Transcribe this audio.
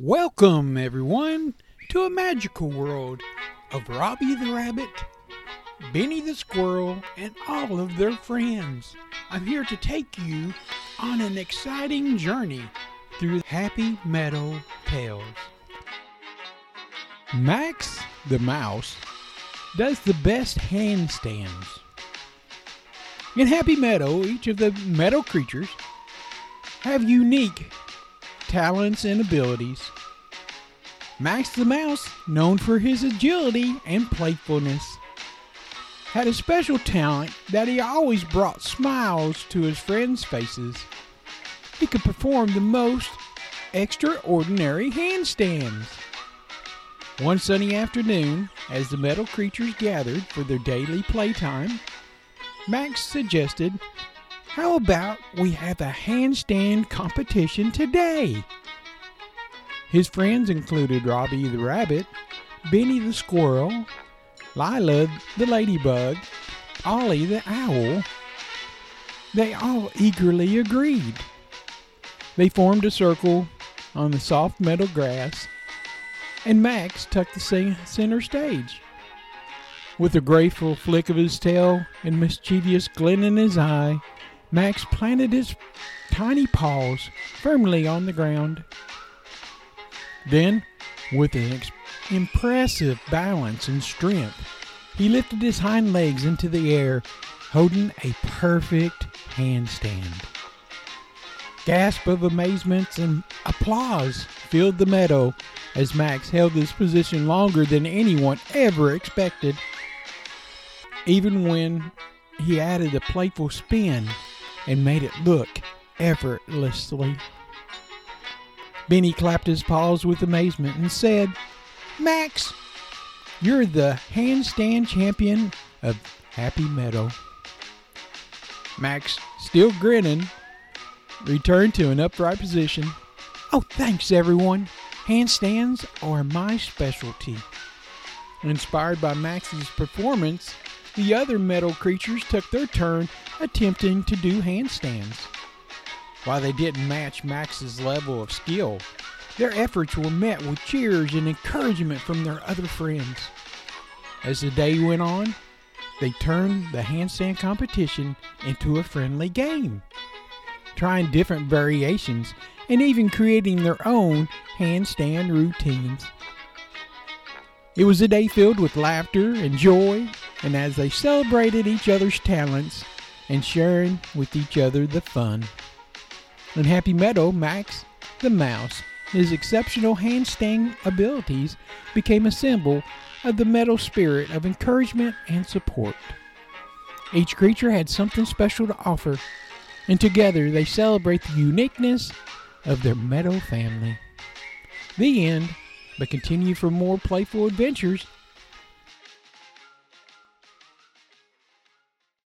Welcome, everyone, to a magical world of Robbie the Rabbit, Benny the Squirrel, and all of their friends. I'm here to take you on an exciting journey through Happy Meadow Tales. Max the Mouse does the best handstands. In Happy Meadow, each of the meadow creatures have unique talents, and abilities. Max the Mouse, known for his agility and playfulness, had a special talent that he always brought smiles to his friends' faces. He could perform the most extraordinary handstands. One sunny afternoon, as the metal creatures gathered for their daily playtime, Max suggested how about we have a handstand competition today? His friends included Robbie the rabbit, Benny the squirrel, Lila the ladybug, Ollie the owl. They all eagerly agreed. They formed a circle on the soft meadow grass, and Max took the center stage. With a grateful flick of his tail and mischievous glint in his eye, Max planted his tiny paws firmly on the ground. Then, with an impressive balance and strength, he lifted his hind legs into the air, holding a perfect handstand. Gasp of amazement and applause filled the meadow as Max held this position longer than anyone ever expected. Even when he added a playful spin and made it look effortlessly. Benny clapped his paws with amazement and said, Max, you're the handstand champion of Happy Meadow. Max, still grinning, returned to an upright position. Oh, thanks, everyone. Handstands are my specialty. Inspired by Max's performance, the other metal creatures took their turn attempting to do handstands. While they didn't match Max's level of skill, their efforts were met with cheers and encouragement from their other friends. As the day went on, they turned the handstand competition into a friendly game, trying different variations and even creating their own handstand routines. It was a day filled with laughter and joy and as they celebrated each other's talents and sharing with each other the fun. In Happy Meadow, Max the mouse, his exceptional handstand abilities became a symbol of the meadow spirit of encouragement and support. Each creature had something special to offer, and together they celebrate the uniqueness of their meadow family. The end, but continue for more playful adventures